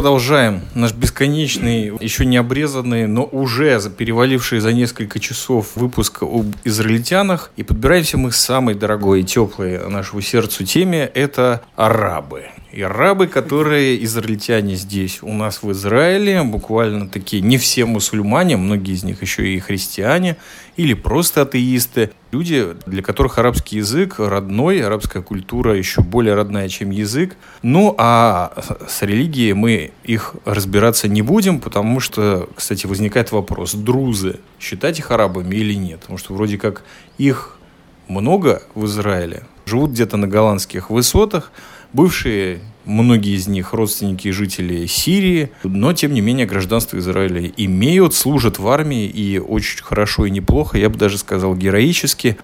продолжаем наш бесконечный, еще не обрезанный, но уже переваливший за несколько часов выпуск об израильтянах. И подбираемся мы к самой дорогой и теплой нашему сердцу теме – это арабы. И арабы, которые израильтяне здесь у нас в Израиле, буквально такие, не все мусульмане, многие из них еще и христиане, или просто атеисты. Люди, для которых арабский язык родной, арабская культура еще более родная, чем язык. Ну, а с религией мы их разбираться не будем, потому что, кстати, возникает вопрос, друзы, считать их арабами или нет? Потому что вроде как их много в Израиле, живут где-то на голландских высотах, Бывшие, многие из них родственники и жители Сирии, но тем не менее гражданство Израиля имеют, служат в армии и очень хорошо и неплохо, я бы даже сказал героически.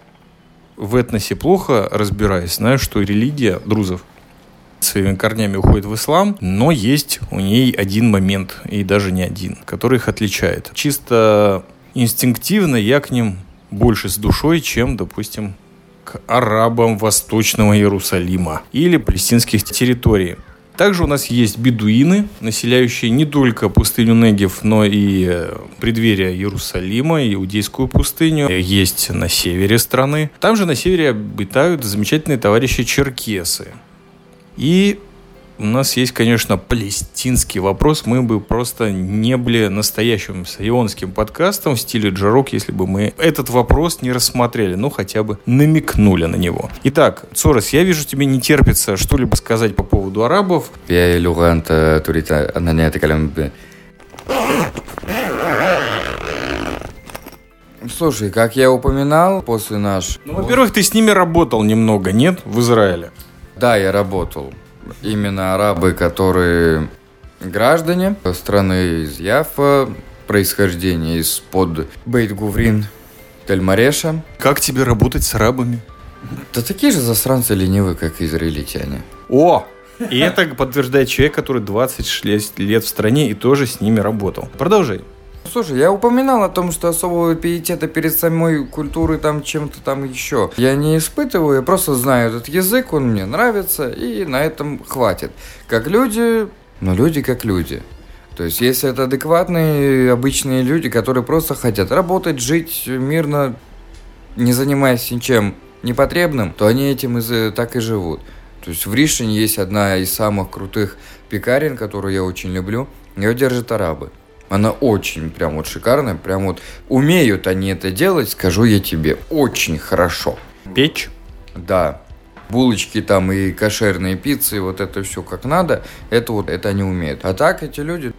В этносе плохо разбираясь, знаю, что религия друзов своими корнями уходит в ислам, но есть у ней один момент, и даже не один, который их отличает. Чисто инстинктивно я к ним больше с душой, чем, допустим, к арабам Восточного Иерусалима или палестинских территорий. Также у нас есть бедуины, населяющие не только пустыню Негев, но и э, преддверие Иерусалима, иудейскую пустыню. Есть на севере страны. Там же на севере обитают замечательные товарищи черкесы. И у нас есть, конечно, палестинский вопрос. Мы бы просто не были настоящим сионским подкастом в стиле Джарок, если бы мы этот вопрос не рассмотрели, ну хотя бы намекнули на него. Итак, Цорос, я вижу, тебе не терпится что-либо сказать по поводу арабов. Я Луганта Турита Слушай, как я упоминал, после наш... Ну, во-первых, ты с ними работал немного, нет, в Израиле? Да, я работал именно арабы, которые граждане страны из Яфа, происхождение из-под Бейт-Гуврин, Тельмареша. Как тебе работать с арабами? Да такие же засранцы ленивые, как израильтяне. О! И это подтверждает человек, который 26 лет в стране и тоже с ними работал. Продолжай. Слушай, я упоминал о том, что особого пиетета перед самой культурой там чем-то там еще я не испытываю, я просто знаю этот язык, он мне нравится, и на этом хватит. Как люди, ну люди как люди. То есть, если это адекватные, обычные люди, которые просто хотят работать, жить мирно, не занимаясь ничем непотребным, то они этим и, так и живут. То есть в Ришине есть одна из самых крутых пекарен, которую я очень люблю. Ее держат арабы. Она очень прям вот шикарная, прям вот умеют они это делать, скажу я тебе, очень хорошо. Печь? Да. Булочки там и кошерные пиццы, вот это все как надо, это вот, это они умеют. А так эти люди,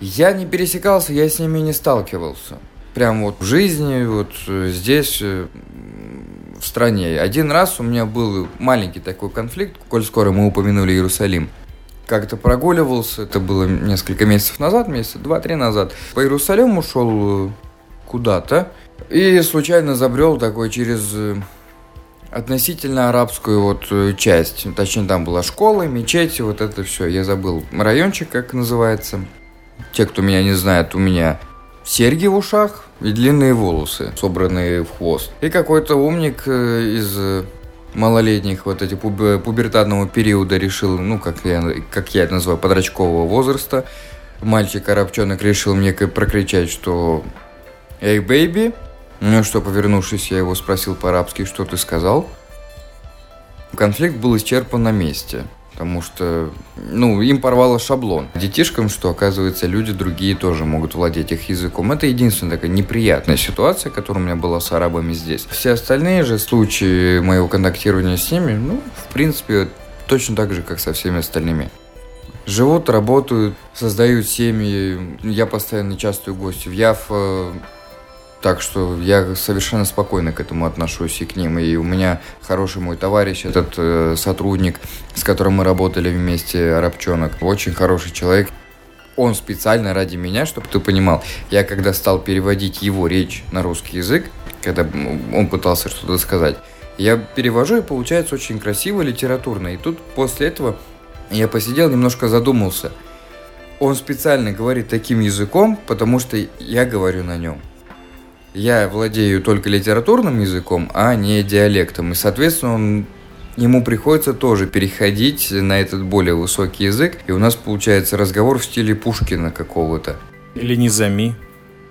я не пересекался, я с ними не сталкивался. Прям вот в жизни, вот э, здесь, э, в стране. Один раз у меня был маленький такой конфликт, коль скоро мы упомянули Иерусалим как-то прогуливался, это было несколько месяцев назад, месяца два-три назад. По Иерусалиму шел э, куда-то и случайно забрел такой через э, относительно арабскую вот э, часть. Точнее, там была школа, мечеть, вот это все. Я забыл райончик, как называется. Те, кто меня не знает, у меня серьги в ушах и длинные волосы, собранные в хвост. И какой-то умник из малолетних, вот эти пуб пубертатного периода решил, ну, как я, как я это называю, подросткового возраста, мальчик-арабчонок решил мне прокричать, что «Эй, бэйби!» Ну что, повернувшись, я его спросил по-арабски, что ты сказал? Конфликт был исчерпан на месте – потому что, ну, им порвало шаблон. Детишкам, что, оказывается, люди другие тоже могут владеть их языком. Это единственная такая неприятная ситуация, которая у меня была с арабами здесь. Все остальные же случаи моего контактирования с ними, ну, в принципе, точно так же, как со всеми остальными. Живут, работают, создают семьи. Я постоянно частую гости в Яфа, так что я совершенно спокойно к этому отношусь и к ним. И у меня хороший мой товарищ, этот э, сотрудник, с которым мы работали вместе, Арабчонок, очень хороший человек. Он специально ради меня, чтобы ты понимал, я когда стал переводить его речь на русский язык, когда он пытался что-то сказать, я перевожу и получается очень красиво, литературно. И тут после этого я посидел, немножко задумался. Он специально говорит таким языком, потому что я говорю на нем я владею только литературным языком, а не диалектом. И, соответственно, он ему приходится тоже переходить на этот более высокий язык, и у нас получается разговор в стиле Пушкина какого-то. Или Низами,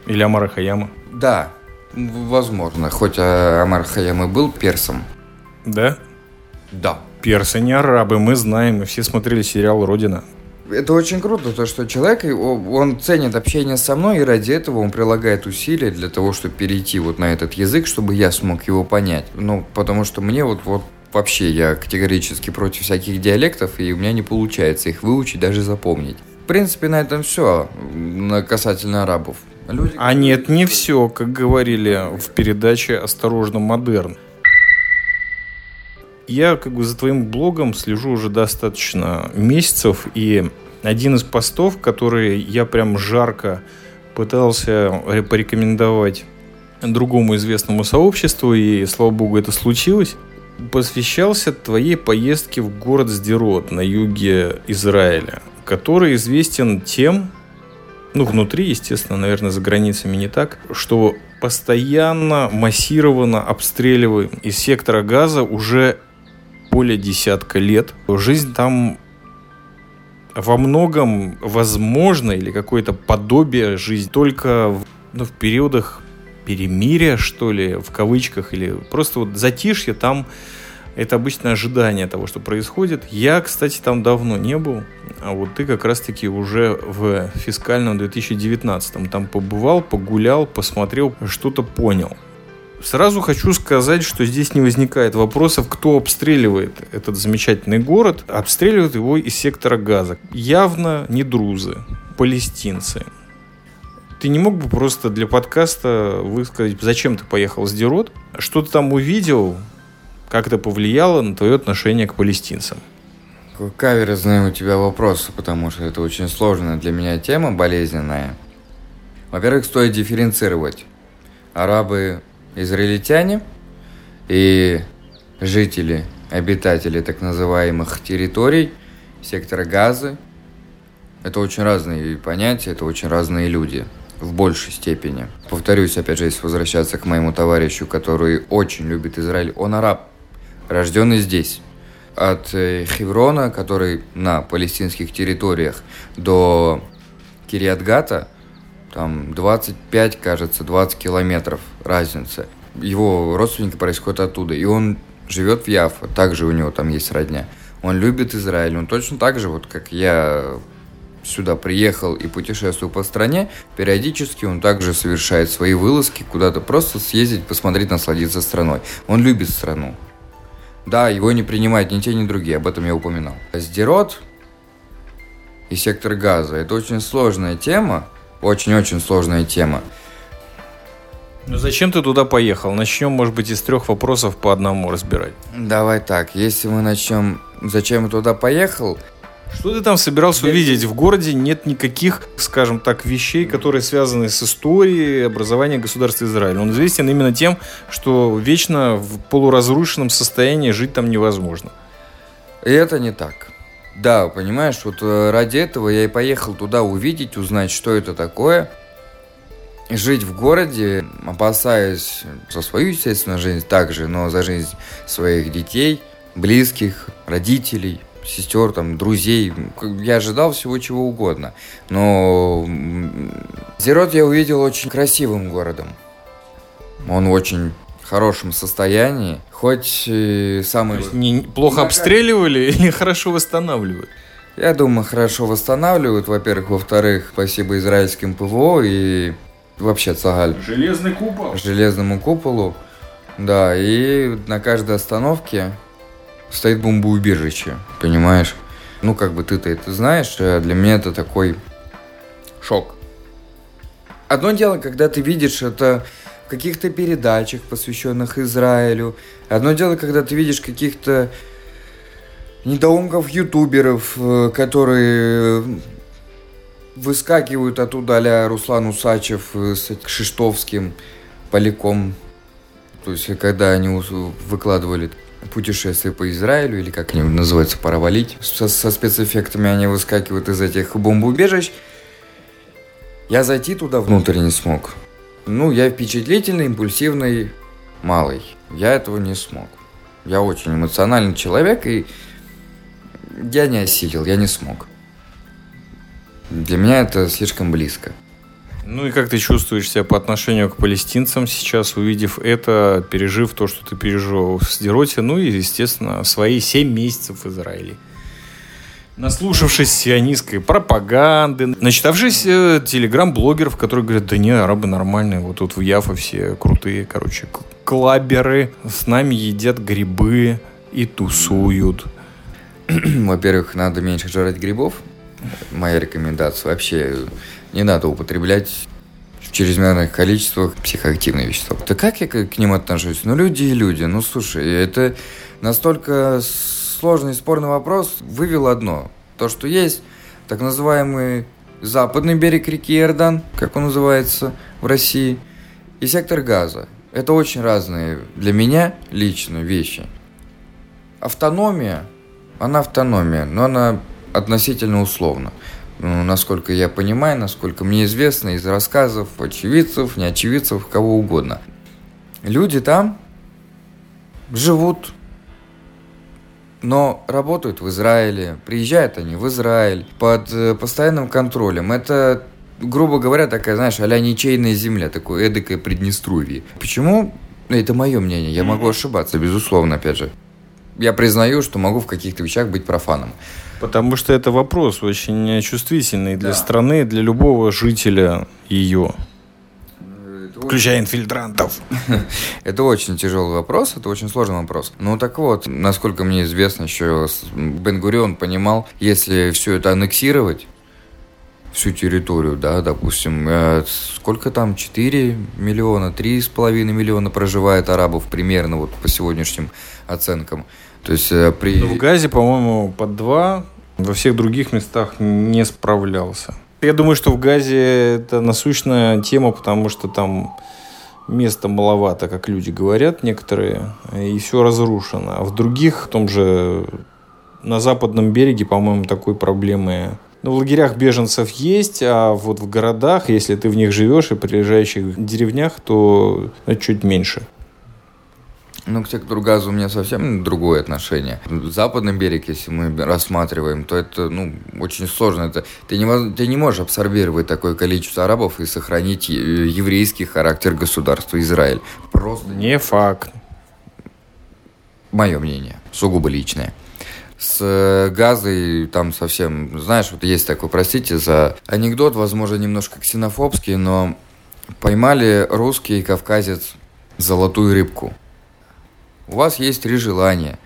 или Амара Хаяма. Да, возможно, хоть а, Амар Хаям и был персом. Да? Да. Персы не арабы, мы знаем, мы все смотрели сериал «Родина». Это очень круто, то, что человек, он ценит общение со мной, и ради этого он прилагает усилия для того, чтобы перейти вот на этот язык, чтобы я смог его понять. Ну, потому что мне вот, вот вообще я категорически против всяких диалектов, и у меня не получается их выучить, даже запомнить. В принципе, на этом все касательно арабов. Люди... А нет, не все, как говорили в передаче «Осторожно, модерн». Я как бы за твоим блогом слежу уже достаточно месяцев, и один из постов, который я прям жарко пытался порекомендовать другому известному сообществу, и, слава богу, это случилось, посвящался твоей поездке в город Сдерот на юге Израиля, который известен тем, ну, внутри, естественно, наверное, за границами не так, что постоянно массированно обстреливаем из сектора газа уже более десятка лет. Жизнь там во многом возможно или какое-то подобие жизни только в, ну, в периодах перемирия, что ли, в кавычках, или просто вот затишье там это обычно ожидание того, что происходит. Я, кстати, там давно не был, а вот ты как раз-таки уже в фискальном 2019 там побывал, погулял, посмотрел, что-то понял. Сразу хочу сказать, что здесь не возникает вопросов, кто обстреливает этот замечательный город. Обстреливают его из сектора газа. Явно не друзы, палестинцы. Ты не мог бы просто для подкаста высказать, зачем ты поехал с Дерот? Что ты там увидел? Как это повлияло на твое отношение к палестинцам? Каверзные у тебя вопросы, потому что это очень сложная для меня тема, болезненная. Во-первых, стоит дифференцировать. Арабы израильтяне и жители, обитатели так называемых территорий сектора Газы. Это очень разные понятия, это очень разные люди в большей степени. Повторюсь, опять же, если возвращаться к моему товарищу, который очень любит Израиль, он араб, рожденный здесь. От э, Хеврона, который на палестинских территориях, до Кириатгата – там 25, кажется, 20 километров разница. Его родственники происходят оттуда, и он живет в Яфа, также у него там есть родня. Он любит Израиль, он точно так же, вот как я сюда приехал и путешествую по стране, периодически он также совершает свои вылазки куда-то просто съездить, посмотреть, насладиться страной. Он любит страну. Да, его не принимают ни те, ни другие, об этом я упоминал. Сдерот и сектор газа – это очень сложная тема, очень-очень сложная тема. Ну зачем ты туда поехал? Начнем, может быть, из трех вопросов по одному разбирать. Давай так, если мы начнем, зачем я туда поехал, что ты там собирался Я... увидеть? В городе нет никаких, скажем так, вещей, которые связаны с историей образования государства Израиль. Он известен именно тем, что вечно в полуразрушенном состоянии жить там невозможно. И это не так. Да, понимаешь, вот э, ради этого я и поехал туда увидеть, узнать, что это такое. Жить в городе, опасаясь за свою, естественно, жизнь также, но за жизнь своих детей, близких, родителей, сестер, там, друзей. Я ожидал всего чего угодно. Но Зерот я увидел очень красивым городом. Он очень хорошем состоянии, хоть и самый... Не, плохо обстреливали или хорошо восстанавливают? Я думаю, хорошо восстанавливают, во-первых. Во-вторых, спасибо израильским ПВО и вообще Цагаль. Железный купол. Железному куполу. Да, и на каждой остановке стоит бомбоубежище, понимаешь? Ну, как бы ты-то это знаешь, а для меня это такой шок. Одно дело, когда ты видишь это каких-то передачах, посвященных Израилю. Одно дело, когда ты видишь каких-то недоумков ютуберов, э, которые выскакивают оттуда а Руслан Усачев с Кшиштовским, Поляком. То есть, когда они выкладывали путешествие по Израилю, или как они называются, паравалить, со, со спецэффектами они выскакивают из этих бомбоубежищ. Я зайти туда внутрь не смог. Ну, я впечатлительный, импульсивный, малый. Я этого не смог. Я очень эмоциональный человек, и я не осилил, я не смог. Для меня это слишком близко. Ну и как ты чувствуешь себя по отношению к палестинцам сейчас, увидев это, пережив то, что ты пережил в Сдероте, ну и, естественно, свои 7 месяцев в Израиле? Наслушавшись сионистской пропаганды, начитавшись э, телеграм-блогеров, которые говорят, да не, арабы нормальные, вот тут в Яфа все крутые, короче, клаберы, с нами едят грибы и тусуют. Во-первых, надо меньше жрать грибов. Моя рекомендация. Вообще не надо употреблять в чрезмерных количествах психоактивные вещества. Да как я к ним отношусь? Ну, люди и люди. Ну, слушай, это настолько сложный спорный вопрос. Вывел одно. То, что есть так называемый западный берег реки Иордан, как он называется в России, и сектор газа. Это очень разные для меня лично вещи. Автономия, она автономия, но она относительно условно ну, насколько я понимаю, насколько мне известно из рассказов очевидцев, не очевидцев, кого угодно. Люди там живут, но работают в Израиле, приезжают они в Израиль под э, постоянным контролем. Это, грубо говоря, такая, знаешь, а-ля ничейная земля, такое эдакое Приднестровье. Почему? Ну, это мое мнение, я могу ошибаться, безусловно, опять же. Я признаю, что могу в каких-то вещах быть профаном. Потому что это вопрос очень чувствительный для да. страны, для любого жителя ее. Включая инфильтрантов. Это очень тяжелый вопрос, это очень сложный вопрос. Ну так вот, насколько мне известно, еще Бенгурион понимал, если все это аннексировать, всю территорию, да, допустим, э, сколько там, 4 миллиона, 3,5 миллиона проживает арабов примерно вот по сегодняшним оценкам. То есть э, при... В Газе, по-моему, под два, во всех других местах не справлялся. Я думаю, что в Газе это насущная тема, потому что там места маловато, как люди говорят некоторые, и все разрушено. А в других, в том же на западном береге, по-моему, такой проблемы ну, в лагерях беженцев есть, а вот в городах, если ты в них живешь и прилежащих деревнях, то это чуть меньше. Ну, к сектору газа у меня совсем другое отношение. Западный берег, если мы рассматриваем, то это, ну, очень сложно. Это, ты, не, ты не можешь абсорбировать такое количество арабов и сохранить еврейский характер государства Израиль. Просто не факт. Мое мнение, сугубо личное. С э, газой там совсем, знаешь, вот есть такой, простите за анекдот, возможно, немножко ксенофобский, но поймали русский кавказец золотую рыбку – у вас есть три желания.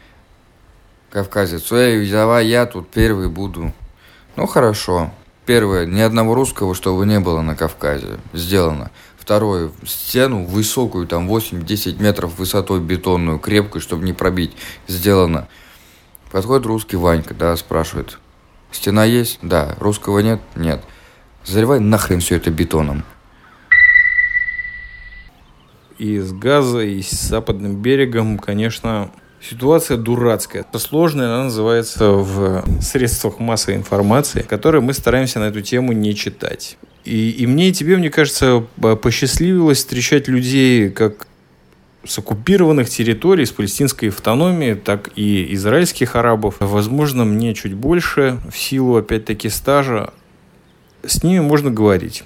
Кавказец, эй, давай я тут первый буду. Ну, хорошо. Первое, ни одного русского, чтобы не было на Кавказе. Сделано. Второе, стену высокую, там 8-10 метров высотой бетонную, крепкую, чтобы не пробить. Сделано. Подходит русский Ванька, да, спрашивает. Стена есть? Да. Русского нет? Нет. Заливай нахрен все это бетоном и с Газа, и с западным берегом, конечно, Ситуация дурацкая. Сложная, она называется в средствах массовой информации, которые мы стараемся на эту тему не читать. И, и мне и тебе, мне кажется, посчастливилось встречать людей как с оккупированных территорий, с палестинской автономией, так и израильских арабов. Возможно, мне чуть больше, в силу, опять-таки, стажа, с ними можно говорить.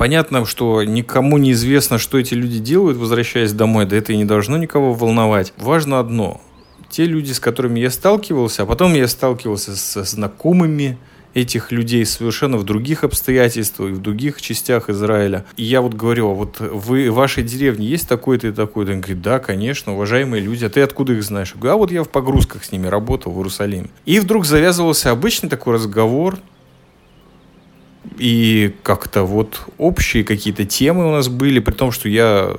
Понятно, что никому не известно, что эти люди делают, возвращаясь домой, да это и не должно никого волновать. Важно одно. Те люди, с которыми я сталкивался, а потом я сталкивался со знакомыми этих людей совершенно в других обстоятельствах, в других частях Израиля. И я вот говорю, а вот вы, в вашей деревне есть такой-то и такой-то? Он говорит, да, конечно, уважаемые люди, а ты откуда их знаешь? Я говорю, а вот я в погрузках с ними работал в Иерусалиме. И вдруг завязывался обычный такой разговор, и как-то вот общие какие-то темы у нас были, при том, что я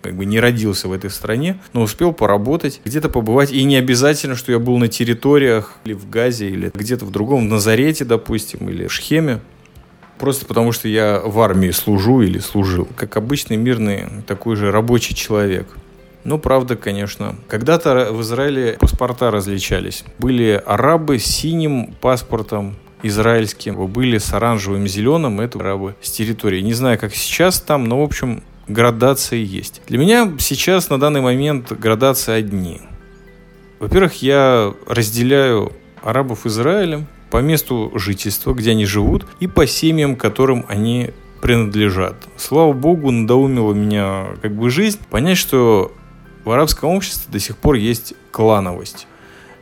как бы не родился в этой стране, но успел поработать, где-то побывать. И не обязательно, что я был на территориях или в Газе, или где-то в другом, в Назарете, допустим, или в Шхеме. Просто потому, что я в армии служу или служил. Как обычный мирный такой же рабочий человек. Ну, правда, конечно. Когда-то в Израиле паспорта различались. Были арабы с синим паспортом, израильским были с оранжевым зеленым, это арабы с территории. Не знаю, как сейчас там, но, в общем, градации есть. Для меня сейчас на данный момент градации одни. Во-первых, я разделяю арабов Израилем по месту жительства, где они живут, и по семьям, которым они принадлежат. Слава богу, надоумила меня как бы жизнь понять, что в арабском обществе до сих пор есть клановость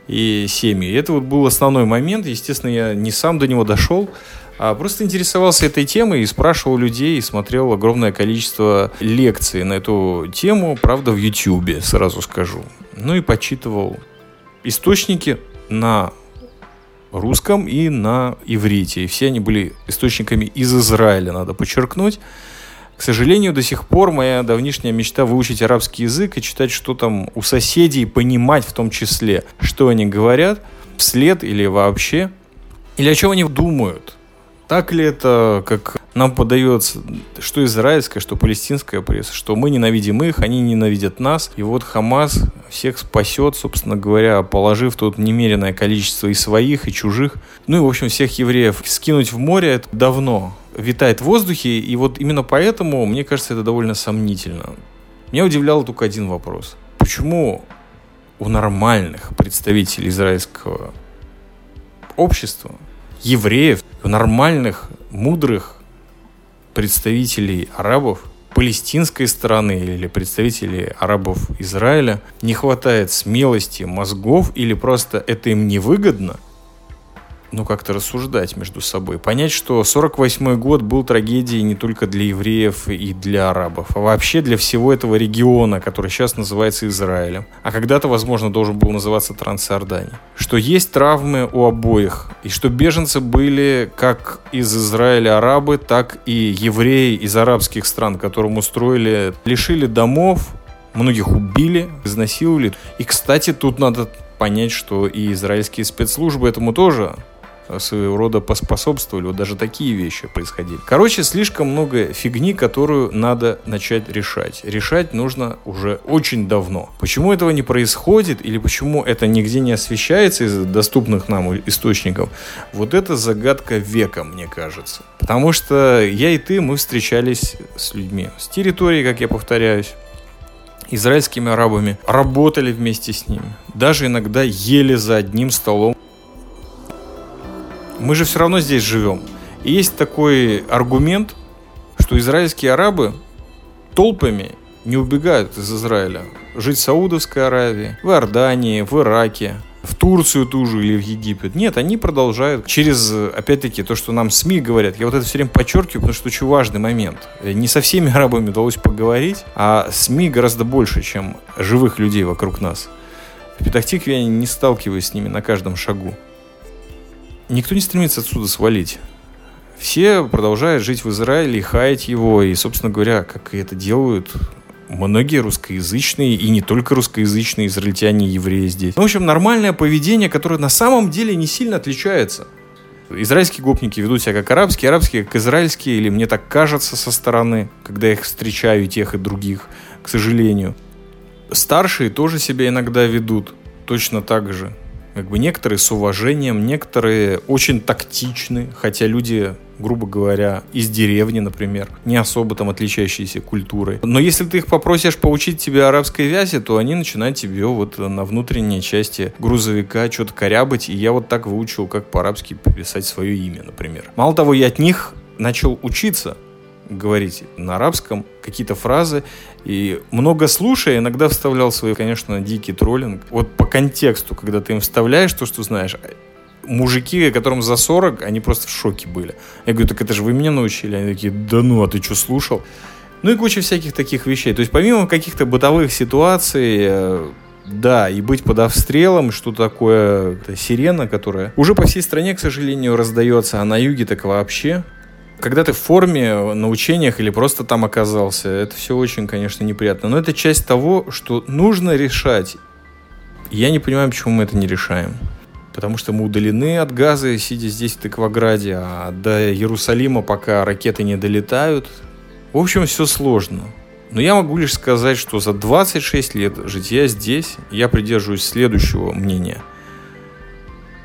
и семьи. Это вот был основной момент. Естественно, я не сам до него дошел, а просто интересовался этой темой и спрашивал людей, и смотрел огромное количество лекций на эту тему, правда, в Ютьюбе, сразу скажу. Ну и почитывал источники на русском и на иврите. И все они были источниками из Израиля, надо подчеркнуть. К сожалению, до сих пор моя давнишняя мечта выучить арабский язык и читать, что там у соседей, понимать в том числе, что они говорят, вслед или вообще, или о чем они думают. Так ли это, как нам подается, что израильская, что палестинская пресса, что мы ненавидим их, они ненавидят нас, и вот Хамас всех спасет, собственно говоря, положив тут немеренное количество и своих, и чужих. Ну и, в общем, всех евреев скинуть в море, это давно витает в воздухе, и вот именно поэтому, мне кажется, это довольно сомнительно. Меня удивлял только один вопрос. Почему у нормальных представителей израильского общества евреев, нормальных, мудрых представителей арабов, палестинской стороны или представителей арабов Израиля не хватает смелости, мозгов или просто это им невыгодно – ну, как-то рассуждать между собой. Понять, что 48 год был трагедией не только для евреев и для арабов, а вообще для всего этого региона, который сейчас называется Израилем. А когда-то, возможно, должен был называться Трансиорданией. Что есть травмы у обоих. И что беженцы были как из Израиля арабы, так и евреи из арабских стран, которым устроили, лишили домов, многих убили, изнасиловали. И, кстати, тут надо понять, что и израильские спецслужбы этому тоже своего рода поспособствовали. Вот даже такие вещи происходили. Короче, слишком много фигни, которую надо начать решать. Решать нужно уже очень давно. Почему этого не происходит или почему это нигде не освещается из доступных нам источников, вот это загадка века, мне кажется. Потому что я и ты, мы встречались с людьми с территории, как я повторяюсь, израильскими арабами, работали вместе с ними, даже иногда ели за одним столом мы же все равно здесь живем. И есть такой аргумент, что израильские арабы толпами не убегают из Израиля. Жить в Саудовской Аравии, в Иордании, в Ираке, в Турцию ту же или в Египет. Нет, они продолжают через, опять-таки, то, что нам СМИ говорят. Я вот это все время подчеркиваю, потому что очень важный момент. Не со всеми арабами удалось поговорить, а СМИ гораздо больше, чем живых людей вокруг нас. В Петахтикве я не сталкиваюсь с ними на каждом шагу никто не стремится отсюда свалить. Все продолжают жить в Израиле, хаять его, и, собственно говоря, как это делают многие русскоязычные и не только русскоязычные израильтяне и евреи здесь. Ну, в общем, нормальное поведение, которое на самом деле не сильно отличается. Израильские гопники ведут себя как арабские, арабские как израильские, или мне так кажется со стороны, когда я их встречаю, и тех, и других, к сожалению. Старшие тоже себя иногда ведут точно так же. Как бы некоторые с уважением, некоторые очень тактичны, хотя люди грубо говоря, из деревни, например, не особо там отличающиеся культурой. Но если ты их попросишь поучить тебя арабской вязи, то они начинают тебе вот на внутренней части грузовика что-то корябать, и я вот так выучил, как по-арабски писать свое имя, например. Мало того, я от них начал учиться, говорить на арабском какие-то фразы. И много слушая, иногда вставлял свой, конечно, дикий троллинг. Вот по контексту, когда ты им вставляешь то, что знаешь, мужики, которым за 40, они просто в шоке были. Я говорю, так это же вы меня научили. Они такие, да ну, а ты что, слушал? Ну и куча всяких таких вещей. То есть помимо каких-то бытовых ситуаций, э, да, и быть под обстрелом, что такое сирена, которая уже по всей стране, к сожалению, раздается, а на юге так вообще. Когда ты в форме, на учениях или просто там оказался, это все очень, конечно, неприятно. Но это часть того, что нужно решать. Я не понимаю, почему мы это не решаем. Потому что мы удалены от газа, сидя здесь, в Тыкваграде, а до Иерусалима пока ракеты не долетают. В общем, все сложно. Но я могу лишь сказать, что за 26 лет жития здесь я придерживаюсь следующего мнения.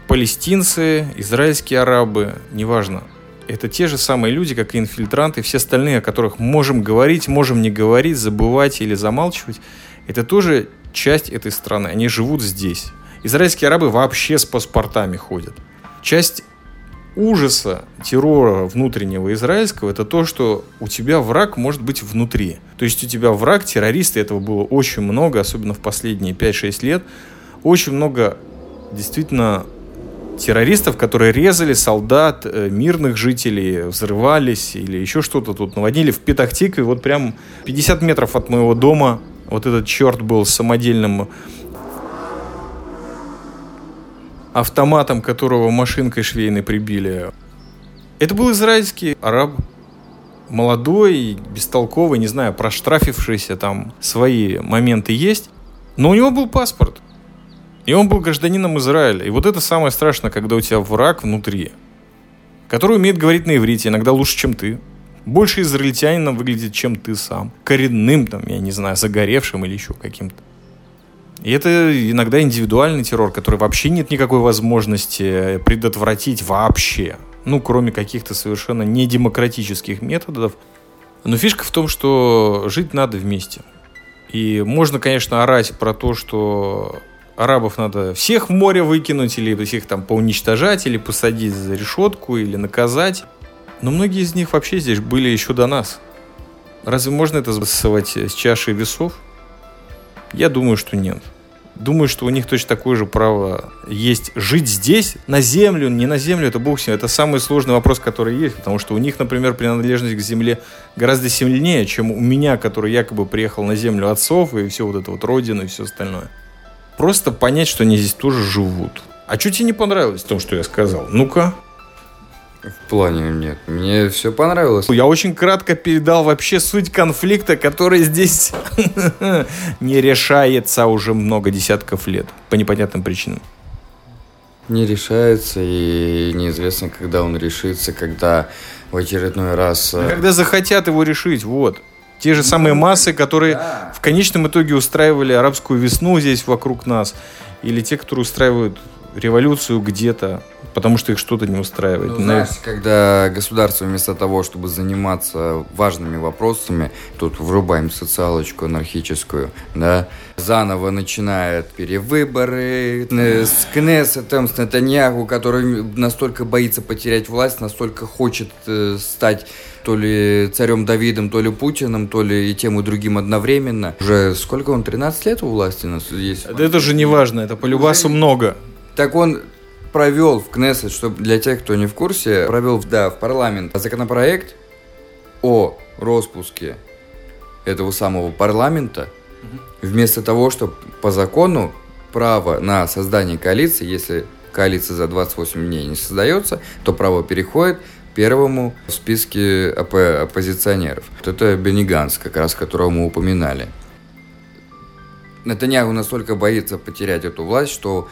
Палестинцы, израильские арабы, неважно, это те же самые люди, как и инфильтранты, все остальные, о которых можем говорить, можем не говорить, забывать или замалчивать. Это тоже часть этой страны. Они живут здесь. израильские арабы вообще с паспортами ходят. Часть ужаса террора внутреннего израильского это то, что у тебя враг может быть внутри. То есть у тебя враг, террористы, этого было очень много, особенно в последние 5-6 лет. Очень много действительно террористов, которые резали солдат, э, мирных жителей, взрывались или еще что-то тут наводили. В Петахтикве вот прям 50 метров от моего дома вот этот черт был с самодельным автоматом, которого машинкой швейной прибили. Это был израильский араб, молодой, бестолковый, не знаю, проштрафившийся, там свои моменты есть. Но у него был паспорт. И он был гражданином Израиля. И вот это самое страшное, когда у тебя враг внутри, который умеет говорить на иврите, иногда лучше, чем ты. Больше израильтянином выглядит, чем ты сам. Коренным, там, я не знаю, загоревшим или еще каким-то. И это иногда индивидуальный террор, который вообще нет никакой возможности предотвратить вообще. Ну, кроме каких-то совершенно недемократических методов. Но фишка в том, что жить надо вместе. И можно, конечно, орать про то, что арабов надо всех в море выкинуть, или всех там поуничтожать, или посадить за решетку, или наказать. Но многие из них вообще здесь были еще до нас. Разве можно это засывать с чаши весов? Я думаю, что нет. Думаю, что у них точно такое же право есть жить здесь, на землю, не на землю, это бог с ним. Это самый сложный вопрос, который есть, потому что у них, например, принадлежность к земле гораздо сильнее, чем у меня, который якобы приехал на землю отцов и все вот это вот родину и все остальное. Просто понять, что они здесь тоже живут. А что тебе не понравилось в том, что я сказал? Ну-ка. В плане нет. Мне все понравилось. Я очень кратко передал вообще суть конфликта, который здесь не решается уже много десятков лет. По непонятным причинам. Не решается, и неизвестно, когда он решится, когда в очередной раз... Э, когда захотят его решить, вот. Те же самые массы, которые в конечном итоге устраивали арабскую весну здесь вокруг нас. Или те, которые устраивают революцию где-то, потому что их что-то не устраивает. Ну, знаешь, когда государство вместо того, чтобы заниматься важными вопросами, тут врубаем социалочку анархическую, да, заново начинает перевыборы с Кнессетом, с Нетаньяху, который настолько боится потерять власть, настолько хочет э, стать то ли царем Давидом, то ли Путиным, то ли и тем, и другим одновременно. Уже сколько он, 13 лет у власти нас есть? Это же не важно, это по любасу много. Так он провел в Кнессет, чтобы для тех, кто не в курсе, провел да, в парламент законопроект о распуске этого самого парламента, вместо того, чтобы по закону право на создание коалиции, если коалиция за 28 дней не создается, то право переходит первому в списке оп оппозиционеров. Вот это Бениганс, как раз которого мы упоминали. Натаньягу настолько боится потерять эту власть, что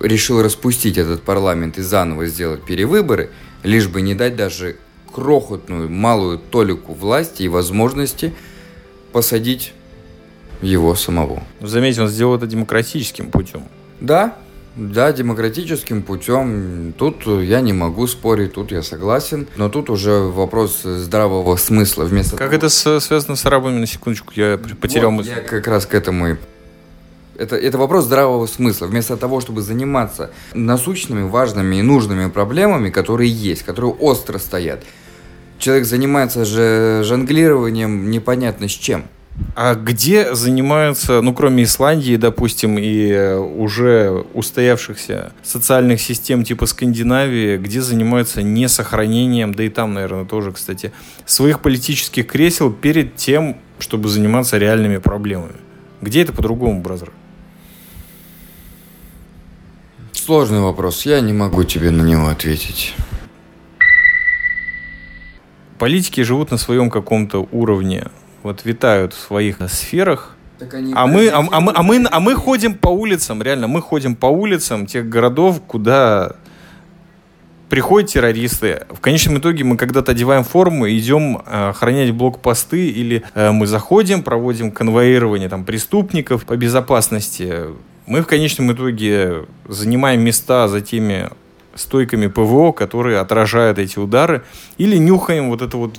решил распустить этот парламент и заново сделать перевыборы, лишь бы не дать даже крохотную малую толику власти и возможности посадить его самого. Заметьте, он сделал это демократическим путем. Да, да, демократическим путем. Тут я не могу спорить, тут я согласен. Но тут уже вопрос здравого смысла. Вместо как того... это связано с арабами, на секундочку, я потерял вот мысль. Я как раз к этому и это, это вопрос здравого смысла. Вместо того, чтобы заниматься насущными, важными и нужными проблемами, которые есть, которые остро стоят, человек занимается же жонглированием непонятно с чем. А где занимаются, ну, кроме Исландии, допустим, и э, уже устоявшихся социальных систем типа Скандинавии, где занимаются не сохранением, да и там, наверное, тоже, кстати, своих политических кресел перед тем, чтобы заниматься реальными проблемами? Где это по-другому, бразер? Сложный вопрос, я не могу тебе на него ответить. Политики живут на своем каком-то уровне, вот витают в своих сферах, а мы, а, а, мы, а, мы, а мы ходим по улицам, реально, мы ходим по улицам тех городов, куда приходят террористы. В конечном итоге мы когда-то одеваем форму идем э, охранять блокпосты, или э, мы заходим, проводим конвоирование там, преступников по безопасности мы в конечном итоге занимаем места за теми стойками ПВО, которые отражают эти удары, или нюхаем вот это вот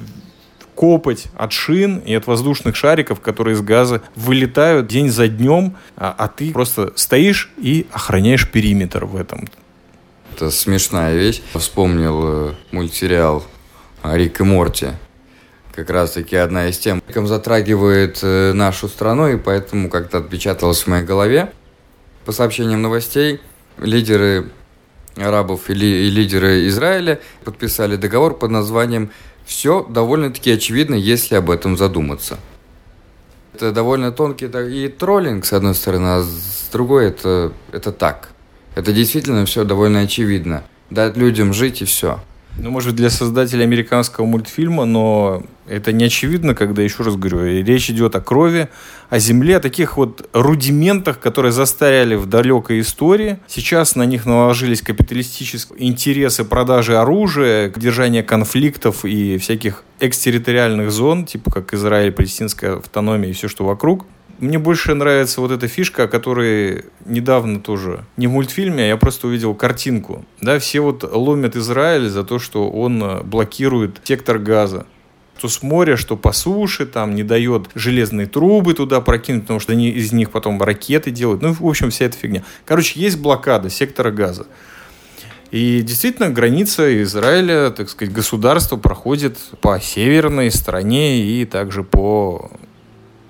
копоть от шин и от воздушных шариков, которые из газа вылетают день за днем, а, а ты просто стоишь и охраняешь периметр в этом. Это смешная вещь. Вспомнил э, мультсериал Рик и Морти. Как раз таки одна из тем, как затрагивает э, нашу страну, и поэтому как-то отпечаталось в моей голове. По сообщениям новостей, лидеры арабов и, ли, и лидеры Израиля подписали договор под названием «Все довольно-таки очевидно, если об этом задуматься». Это довольно тонкий и троллинг, с одной стороны, а с другой это, это так. Это действительно все довольно очевидно. Дать людям жить и все. Ну, может, для создателя американского мультфильма, но это не очевидно, когда, еще раз говорю, речь идет о крови, о земле, о таких вот рудиментах, которые застаряли в далекой истории. Сейчас на них наложились капиталистические интересы продажи оружия, держания конфликтов и всяких экстерриториальных зон, типа как Израиль, палестинская автономия и все, что вокруг. Мне больше нравится вот эта фишка, о которой недавно тоже, не в мультфильме, а я просто увидел картинку. Да, все вот ломят Израиль за то, что он э, блокирует сектор газа что с моря, что по суше, там не дает железные трубы туда прокинуть, потому что они из них потом ракеты делают. Ну, в общем, вся эта фигня. Короче, есть блокада сектора газа. И действительно, граница Израиля, так сказать, государство проходит по северной стороне и также по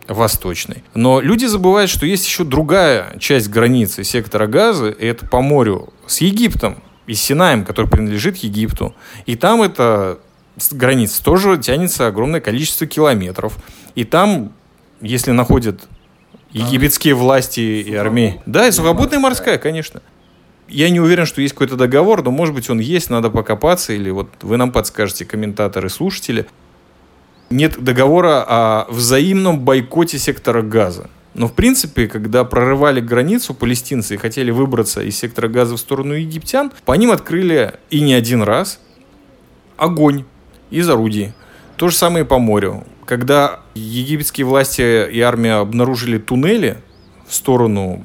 восточной. Но люди забывают, что есть еще другая часть границы сектора газа, и это по морю с Египтом и Синаем, который принадлежит Египту. И там это граница тоже тянется огромное количество километров. И там, если находят египетские власти и армии... Да, и сухопутная морская, конечно. Я не уверен, что есть какой-то договор, но, может быть, он есть, надо покопаться, или вот вы нам подскажете, комментаторы, слушатели нет договора о взаимном бойкоте сектора газа. Но, в принципе, когда прорывали границу палестинцы и хотели выбраться из сектора газа в сторону египтян, по ним открыли и не один раз огонь из орудий. То же самое и по морю. Когда египетские власти и армия обнаружили туннели в сторону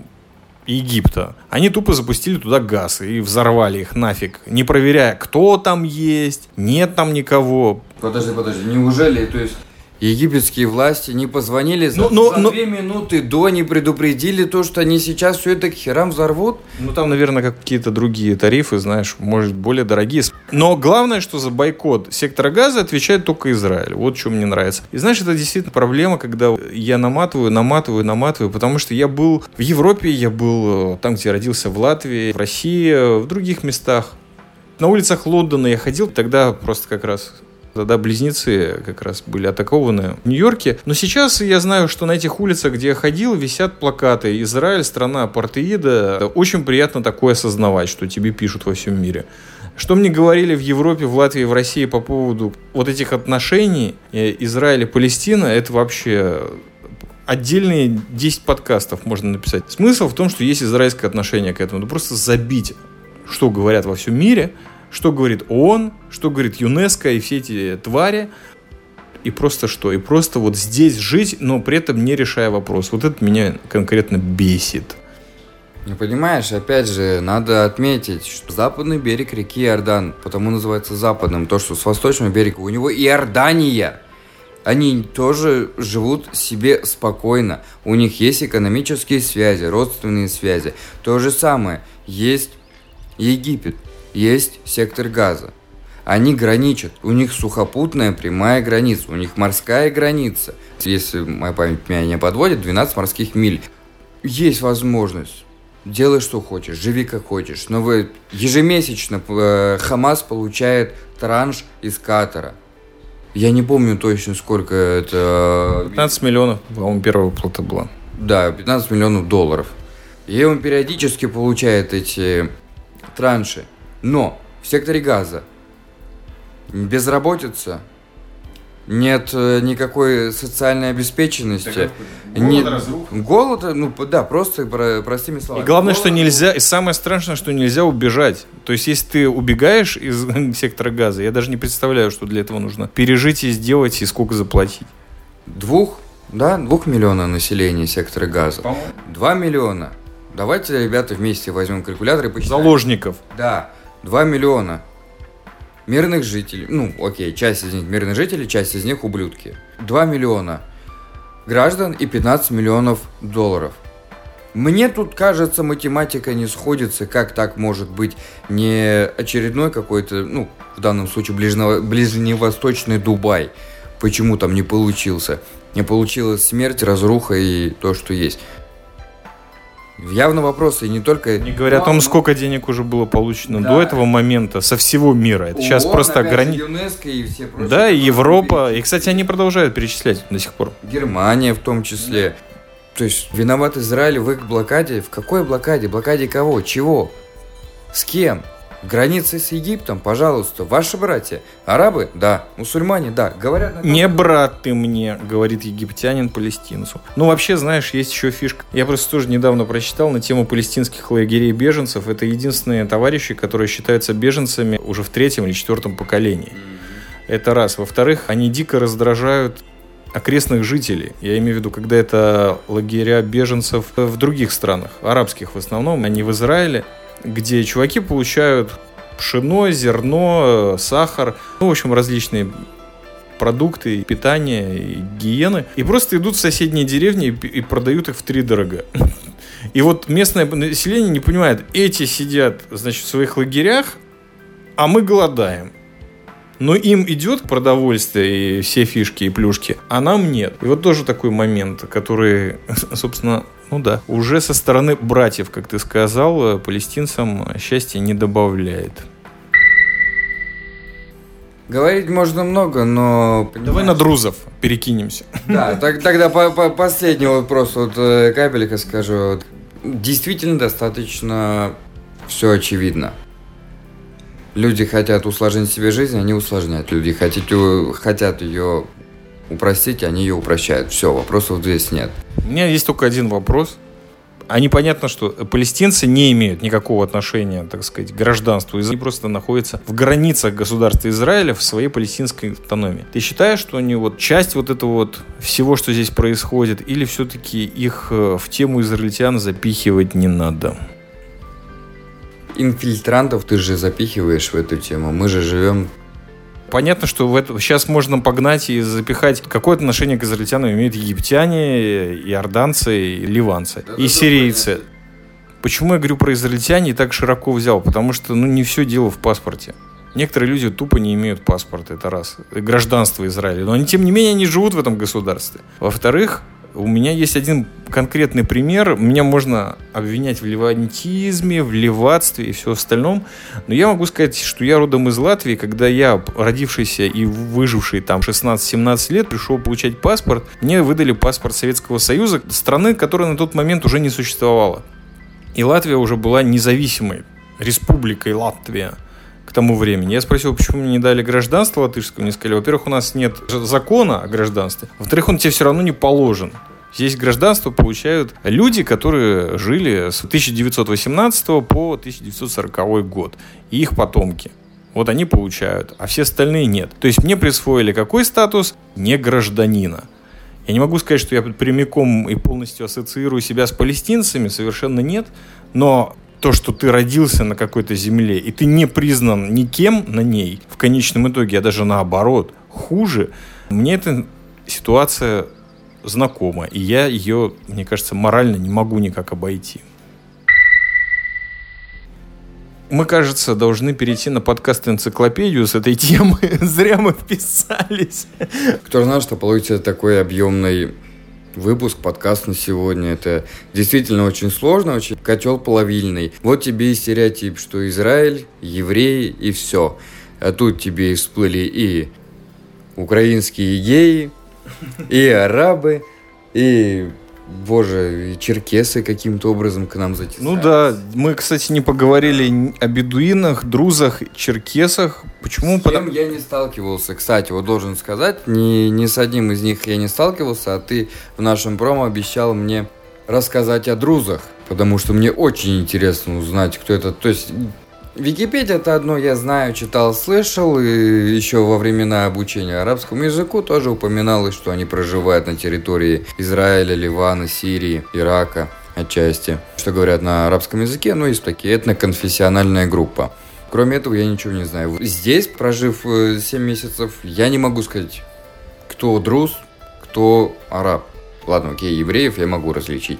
Египта. Они тупо запустили туда газ и взорвали их нафиг, не проверяя, кто там есть, нет там никого. Подожди, подожди, неужели, то есть египетские власти не позвонили за, ну, но, ну, за но... Ну две минуты до, не предупредили то, что они сейчас все это к херам взорвут? Ну, там, наверное, какие-то другие тарифы, знаешь, может, более дорогие. Но главное, что за бойкот сектора газа отвечает только Израиль. Вот что мне нравится. И знаешь, это действительно проблема, когда я наматываю, наматываю, наматываю, потому что я был в Европе, я был э, там, где родился, в Латвии, в России, в других местах. На улицах Лондона я ходил, тогда просто как раз Тогда близнецы как раз были атакованы в Нью-Йорке. Но сейчас я знаю, что на этих улицах, где я ходил, висят плакаты «Израиль – страна апартеида». Очень приятно такое осознавать, что тебе пишут во всем мире. Что мне говорили в Европе, в Латвии, в России по поводу вот этих отношений э, Израиля и Палестина, это вообще отдельные 10 подкастов можно написать. Смысл в том, что есть израильское отношение к этому. Ну, просто забить, что говорят во всем мире – что говорит ООН, что говорит ЮНЕСКО и все эти твари. И просто что? И просто вот здесь жить, но при этом не решая вопрос. Вот это меня конкретно бесит. Не понимаешь, опять же, надо отметить, что западный берег реки Иордан, потому называется западным, то, что с восточного берега у него Иордания. Они тоже живут себе спокойно. У них есть экономические связи, родственные связи. То же самое. Есть Египет есть сектор газа. Они граничат, у них сухопутная прямая граница, у них морская граница. Если моя память меня не подводит, 12 морских миль. Есть возможность. Делай, что хочешь, живи как хочешь. Но вы ежемесячно э, Хамас получает транш из Катара. Я не помню точно, сколько это... 15 миллионов, по-моему, первая выплата была. Да, 15 миллионов долларов. И он периодически получает эти транши. Но в секторе газа безработица, нет э, никакой социальной обеспеченности. Голод, разруха. Голод, ну да, просто простыми словами. И главное, голод, что нельзя, и самое страшное, что нельзя убежать. То есть, если ты убегаешь из сектора газа, я даже не представляю, что для этого нужно пережить и сделать, и сколько заплатить. Двух, да, двух миллиона населения сектора газа. Два миллиона. Давайте, ребята, вместе возьмем калькулятор и посчитаем. Заложников. Да. 2 миллиона мирных жителей, ну, окей, часть из них мирных жителей, часть из них ублюдки. 2 миллиона граждан и 15 миллионов долларов. Мне тут кажется, математика не сходится, как так может быть не очередной какой-то, ну, в данном случае ближнего, ближневосточный Дубай. Почему там не получился? Не получилась смерть, разруха и то, что есть. Явно вопросы, и не только... Не говоря о том, сколько денег уже было получено да. до этого момента со всего мира. Это сейчас просто грани... и все Да, и Европа. И, кстати, они продолжают перечислять до сих пор. Германия в том числе. То есть виноват Израиль в их блокаде? В какой блокаде? Блокаде кого? Чего? С кем? Границы с Египтом, пожалуйста, ваши братья. Арабы? Да. Мусульмане? Да. Говорят... Не брат ты мне, говорит египтянин палестинцу. Ну, вообще, знаешь, есть еще фишка. Я просто тоже недавно прочитал на тему палестинских лагерей беженцев. Это единственные товарищи, которые считаются беженцами уже в третьем или четвертом поколении. Это раз. Во-вторых, они дико раздражают окрестных жителей. Я имею в виду, когда это лагеря беженцев в других странах, арабских в основном, а не в Израиле, где чуваки получают пшено, зерно, сахар, ну, в общем, различные продукты, питание, и гиены, и просто идут в соседние деревни и, продают их в три дорого. И вот местное население не понимает, эти сидят, значит, в своих лагерях, а мы голодаем но им идет продовольствие и все фишки и плюшки, а нам нет. И вот тоже такой момент, который, собственно, ну да, уже со стороны братьев, как ты сказал, палестинцам счастья не добавляет. Говорить можно много, но... Понимаешь... Давай на друзов перекинемся. Да, так, тогда по, по, последний вопрос вот э, капелька скажу. Действительно достаточно все очевидно. Люди хотят усложнить себе жизнь, они усложняют. Люди хотят, хотят ее упростить, они ее упрощают. Все, вопросов здесь нет. У меня есть только один вопрос. А непонятно, что палестинцы не имеют никакого отношения, так сказать, к гражданству. Они просто находятся в границах государства Израиля в своей палестинской автономии. Ты считаешь, что они вот часть вот этого вот всего, что здесь происходит, или все-таки их э, в тему израильтян запихивать не надо? Инфильтрантов ты же запихиваешь в эту тему. Мы же живем Понятно, что в это, сейчас можно погнать и запихать, какое отношение к израильтянам имеют египтяне, иорданцы, и ливанцы, да, и сирийцы. Понятно. Почему я говорю про израильтяне и так широко взял? Потому что ну, не все дело в паспорте. Некоторые люди тупо не имеют паспорта, это раз. Гражданство Израиля. Но они, тем не менее, не живут в этом государстве. Во-вторых, у меня есть один конкретный пример. Меня можно обвинять в левантизме, в леватстве и все остальном. Но я могу сказать, что я родом из Латвии. Когда я, родившийся и выживший там 16-17 лет, пришел получать паспорт, мне выдали паспорт Советского Союза, страны, которая на тот момент уже не существовала. И Латвия уже была независимой республикой Латвия к тому времени. Я спросил, почему мне не дали гражданство латышского. Мне сказали, во-первых, у нас нет закона о гражданстве. Во-вторых, он тебе все равно не положен. Здесь гражданство получают люди, которые жили с 1918 по 1940 год. И их потомки. Вот они получают, а все остальные нет. То есть мне присвоили какой статус? Не гражданина. Я не могу сказать, что я прямиком и полностью ассоциирую себя с палестинцами, совершенно нет. Но то, что ты родился на какой-то земле, и ты не признан никем на ней, в конечном итоге, а даже наоборот, хуже, мне эта ситуация знакома, и я ее, мне кажется, морально не могу никак обойти. Мы, кажется, должны перейти на подкаст-энциклопедию с этой темы. Зря мы вписались. Кто знал, что получится такой объемный выпуск, подкаст на сегодня. Это действительно очень сложно, очень котел плавильный. Вот тебе и стереотип, что Израиль, евреи и все. А тут тебе всплыли и украинские геи, и арабы, и Боже, черкесы каким-то образом к нам затесались. Ну да, мы, кстати, не поговорили о бедуинах, друзах, черкесах. Почему? С кем я не сталкивался, кстати, вот должен сказать, ни, ни с одним из них я не сталкивался, а ты в нашем промо обещал мне рассказать о друзах, потому что мне очень интересно узнать, кто это. То есть Википедия это одно, я знаю, читал, слышал, и еще во времена обучения арабскому языку тоже упоминалось, что они проживают на территории Израиля, Ливана, Сирии, Ирака отчасти. Что говорят на арабском языке, ну, есть такие этноконфессиональная группа. Кроме этого, я ничего не знаю. Здесь, прожив 7 э, месяцев, я не могу сказать, кто друз, кто араб. Ладно, окей, евреев я могу различить.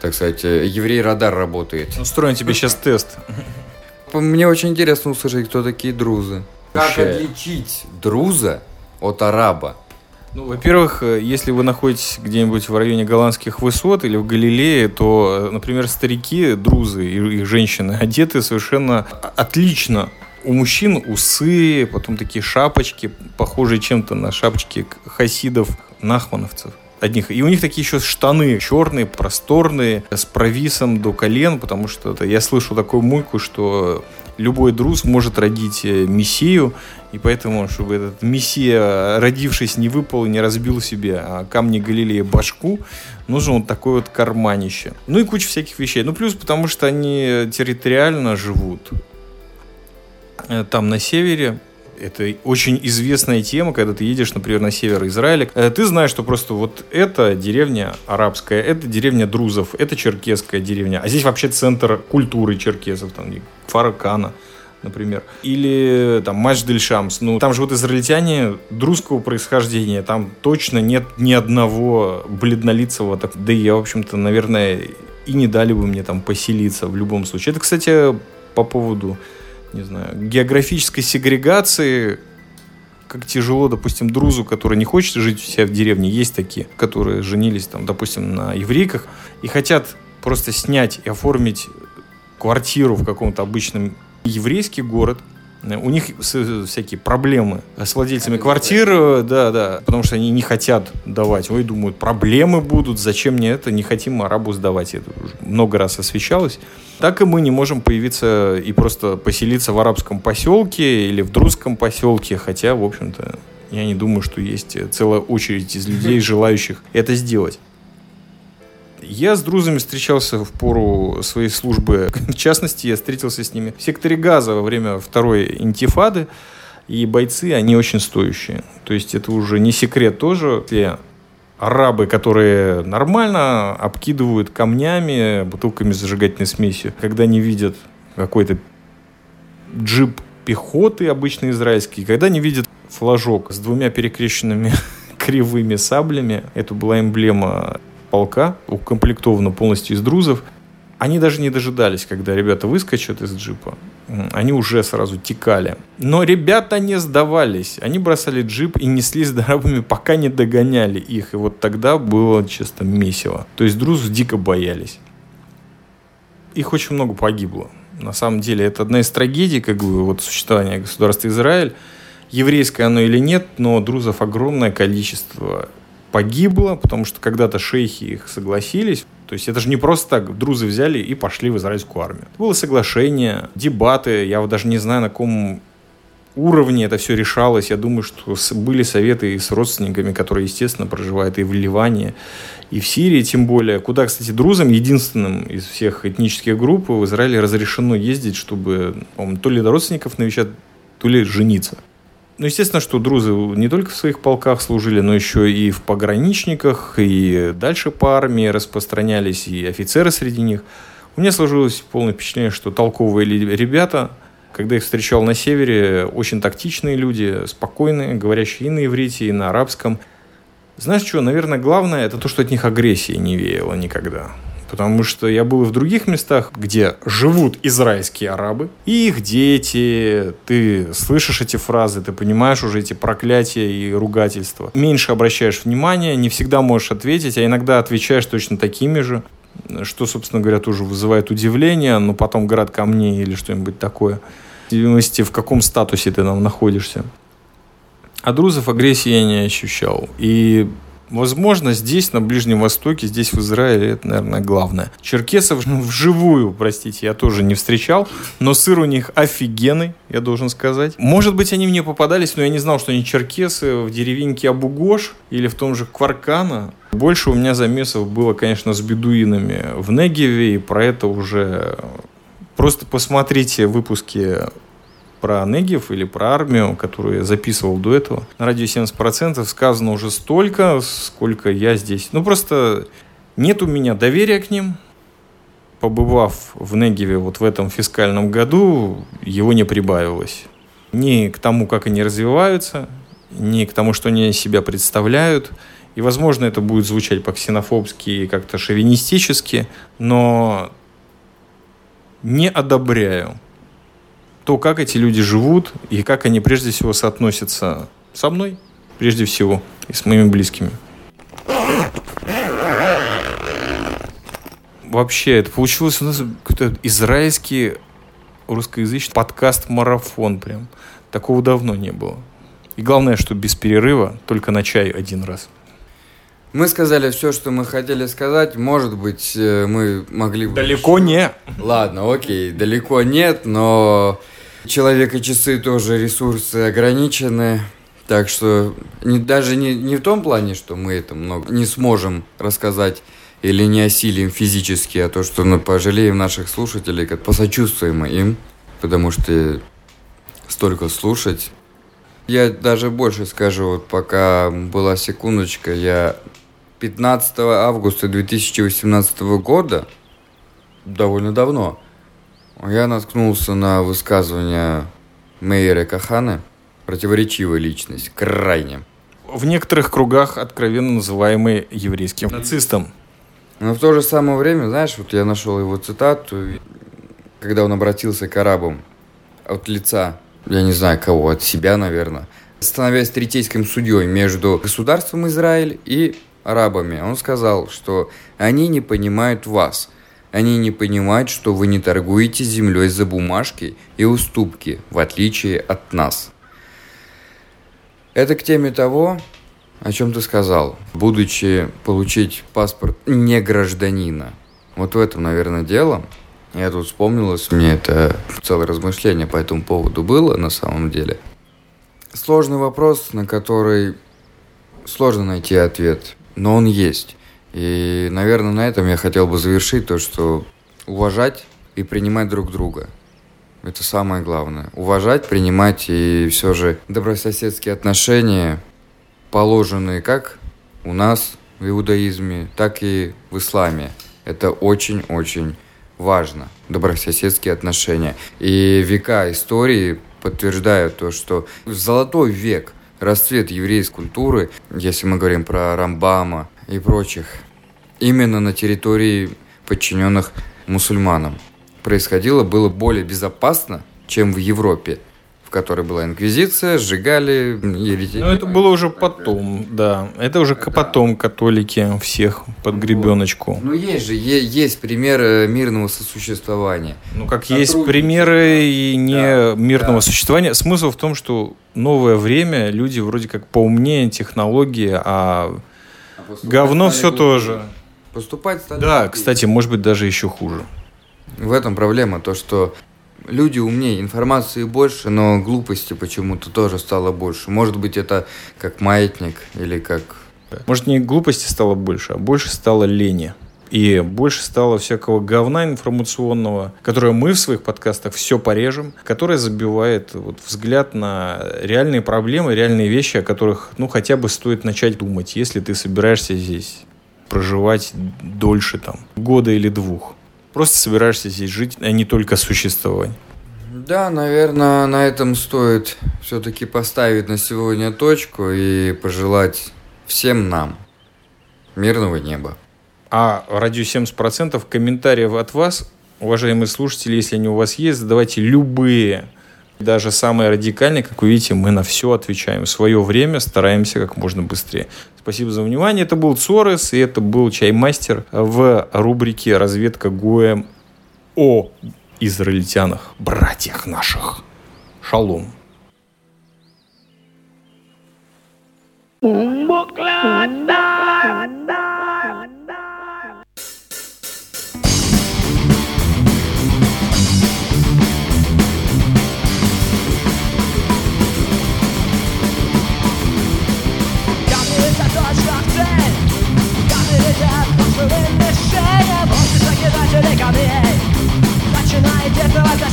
Так сказать, э, еврей-радар работает. Устроим тебе сейчас тест. Мне очень интересно услышать, кто такие друзы. Как отличить друза от араба? Ну, во-первых, э, если вы находитесь где-нибудь в районе голландских высот или в Галилее, то, э, например, старики, друзы и их женщины одеты совершенно отлично. У мужчин усы, потом такие шапочки, похожие чем-то на шапочки хасидов, нахмановцев одних. И у них такие еще штаны черные, просторные, с провисом до колен, потому что это, я слышал такую мульку, что любой друз может родить э, мессию, и поэтому, чтобы этот мессия, родившись, не выпал и не разбил себе а камни Галилея башку, нужен вот такое вот карманище. Ну и куча всяких вещей. Ну плюс потому, что они территориально живут э, там на севере, это очень известная тема, когда ты едешь, например, на север Израиля. Э, ты знаешь, что просто вот эта деревня арабская, это деревня друзов, это черкесская деревня. А здесь вообще центр культуры черкесов, там Фаракана например. Или там Матч Дель Шамс. Ну, там же вот израильтяне друзского происхождения. Там точно нет ни одного бледнолицего. Так, да и я, в общем-то, наверное, и не дали бы мне там поселиться в любом случае. Это, кстати, по поводу не знаю, географической сегрегации, как тяжело, допустим, друзу, который не хочет жить у себя в деревне, есть такие, которые женились, там, допустим, на еврейках и хотят просто снять и оформить квартиру в каком-то обычном еврейский город – у них всякие проблемы с владельцами квартир, э, да, да, потому что они не хотят давать. Ой, думают, проблемы будут, зачем мне это, не хотим арабу сдавать. Это уже много раз освещалось. Так и мы не можем появиться и просто поселиться в арабском поселке или в друзском поселке, хотя, в общем-то, я не думаю, что есть целая очередь из людей, желающих это сделать. Я с друзьями встречался в пору своей службы. В частности, я встретился с ними в секторе газа во время второй интифады. И бойцы, они очень стоящие. То есть это уже не секрет тоже. Те арабы, которые нормально обкидывают камнями, бутылками зажигательной смесью, когда не видят какой-то джип пехоты обычно израильский, когда не видят флажок с двумя перекрещенными кривыми саблями, это была эмблема полка, укомплектована полностью из друзов. Они даже не дожидались, когда ребята выскочат из джипа. Они уже сразу текали. Но ребята не сдавались. Они бросали джип и неслись дорогами, пока не догоняли их. И вот тогда было чисто месиво. То есть друзов дико боялись. Их очень много погибло. На самом деле, это одна из трагедий как бы, вот, существования государства Израиль. Еврейское оно или нет, но друзов огромное количество погибло, потому что когда-то шейхи их согласились. То есть это же не просто так друзы взяли и пошли в израильскую армию. Это было соглашение, дебаты. Я вот даже не знаю, на каком уровне это все решалось. Я думаю, что были советы и с родственниками, которые, естественно, проживают и в Ливане, и в Сирии, тем более. Куда, кстати, друзам, единственным из всех этнических групп в Израиле разрешено ездить, чтобы, то ли до родственников навещать, то ли жениться. Ну, естественно, что друзы не только в своих полках служили, но еще и в пограничниках, и дальше по армии распространялись, и офицеры среди них. У меня сложилось полное впечатление, что толковые ребята, когда их встречал на севере, очень тактичные люди, спокойные, говорящие и на иврите, и на арабском. Знаешь что, наверное, главное, это то, что от них агрессии не веяло никогда. Потому что я был и в других местах, где живут израильские арабы, и их дети. Ты слышишь эти фразы, ты понимаешь уже эти проклятия и ругательства. Меньше обращаешь внимания, не всегда можешь ответить, а иногда отвечаешь точно такими же. Что, собственно говоря, тоже вызывает удивление, но потом град камней или что-нибудь такое. В зависимости, в каком статусе ты там находишься. А друзов агрессии я не ощущал. И Возможно, здесь, на Ближнем Востоке, здесь, в Израиле, это, наверное, главное. Черкесов вживую, простите, я тоже не встречал, но сыр у них офигенный, я должен сказать. Может быть, они мне попадались, но я не знал, что они черкесы в деревеньке Абугош или в том же Кваркана. Больше у меня замесов было, конечно, с бедуинами в Негеве, и про это уже Просто посмотрите выпуски про Негев или про армию, которую я записывал до этого, на радио 70% сказано уже столько, сколько я здесь. Ну, просто нет у меня доверия к ним, побывав в Негеве вот в этом фискальном году, его не прибавилось. Ни к тому, как они развиваются, ни к тому, что они себя представляют. И, возможно, это будет звучать по-ксенофобски и как-то шовинистически, но не одобряю то, как эти люди живут и как они прежде всего соотносятся со мной, прежде всего, и с моими близкими. Вообще, это получилось у нас какой-то израильский русскоязычный подкаст-марафон прям. Такого давно не было. И главное, что без перерыва, только на чай один раз. Мы сказали все, что мы хотели сказать. Может быть, э, мы могли бы... Далеко не. Ладно, окей, далеко нет, но человека часы тоже ресурсы ограничены. Так что не, даже не, не в том плане, что мы это много не сможем рассказать или не осилим физически, а то, что мы пожалеем наших слушателей, как посочувствуем им, потому что столько слушать. Я даже больше скажу, вот пока была секундочка, я 15 августа 2018 года, довольно давно, я наткнулся на высказывание Мейера Каханы, противоречивая личность, крайне. В некоторых кругах откровенно называемый еврейским нацистом. Но в то же самое время, знаешь, вот я нашел его цитату, когда он обратился к арабам от лица, я не знаю кого, от себя, наверное, становясь третейским судьей между государством Израиль и арабами. Он сказал, что они не понимают вас. Они не понимают, что вы не торгуете землей за бумажки и уступки, в отличие от нас. Это к теме того, о чем ты сказал. Будучи получить паспорт не гражданина. Вот в этом, наверное, дело. Я тут вспомнилось, мне это целое размышление по этому поводу было на самом деле. Сложный вопрос, на который сложно найти ответ но он есть. И, наверное, на этом я хотел бы завершить то, что уважать и принимать друг друга. Это самое главное. Уважать, принимать и все же добрососедские отношения, положенные как у нас в иудаизме, так и в исламе. Это очень-очень важно. Добрососедские отношения. И века истории подтверждают то, что в золотой век – расцвет еврейской культуры, если мы говорим про Рамбама и прочих, именно на территории подчиненных мусульманам. Происходило было более безопасно, чем в Европе, которой была инквизиция, сжигали еретиков. Но это было уже потом, да. Это уже это... потом католики всех под гребеночку. Ну, есть же, есть примеры мирного сосуществования. Ну, как есть примеры и не да, мирного да. существования. Смысл в том, что новое время, люди вроде как поумнее, технологии, а, а говно все глупее. тоже. Поступать стали Да, кстати, может быть, даже еще хуже. В этом проблема, то, что люди умнее, информации больше, но глупости почему-то тоже стало больше. Может быть, это как маятник или как... Может, не глупости стало больше, а больше стало лени и больше стало всякого говна информационного, которое мы в своих подкастах все порежем, которое забивает вот, взгляд на реальные проблемы, реальные вещи, о которых ну хотя бы стоит начать думать, если ты собираешься здесь проживать дольше там года или двух. Просто собираешься здесь жить, а не только существовать. Да, наверное, на этом стоит все-таки поставить на сегодня точку и пожелать всем нам мирного неба. А радио 70% комментариев от вас, уважаемые слушатели, если они у вас есть, задавайте любые, даже самые радикальные. Как вы видите, мы на все отвечаем. В свое время стараемся как можно быстрее. Спасибо за внимание. Это был Цорес, и это был Чаймастер в рубрике «Разведка Гоем» о израильтянах, братьях наших. Шалом. этого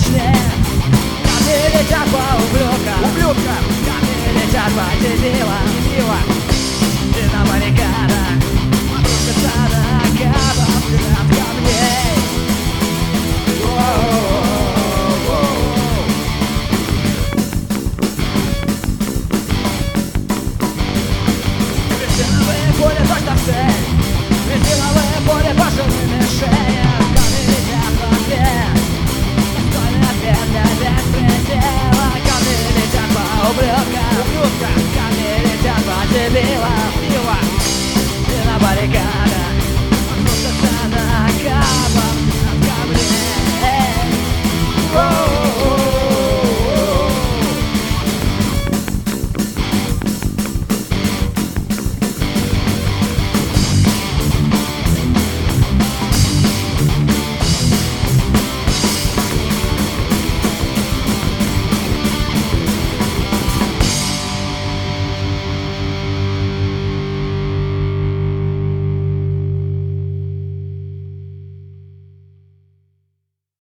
точнее Камни летят по ублюдкам Ублюдкам Камни летят по дебилам Дебилам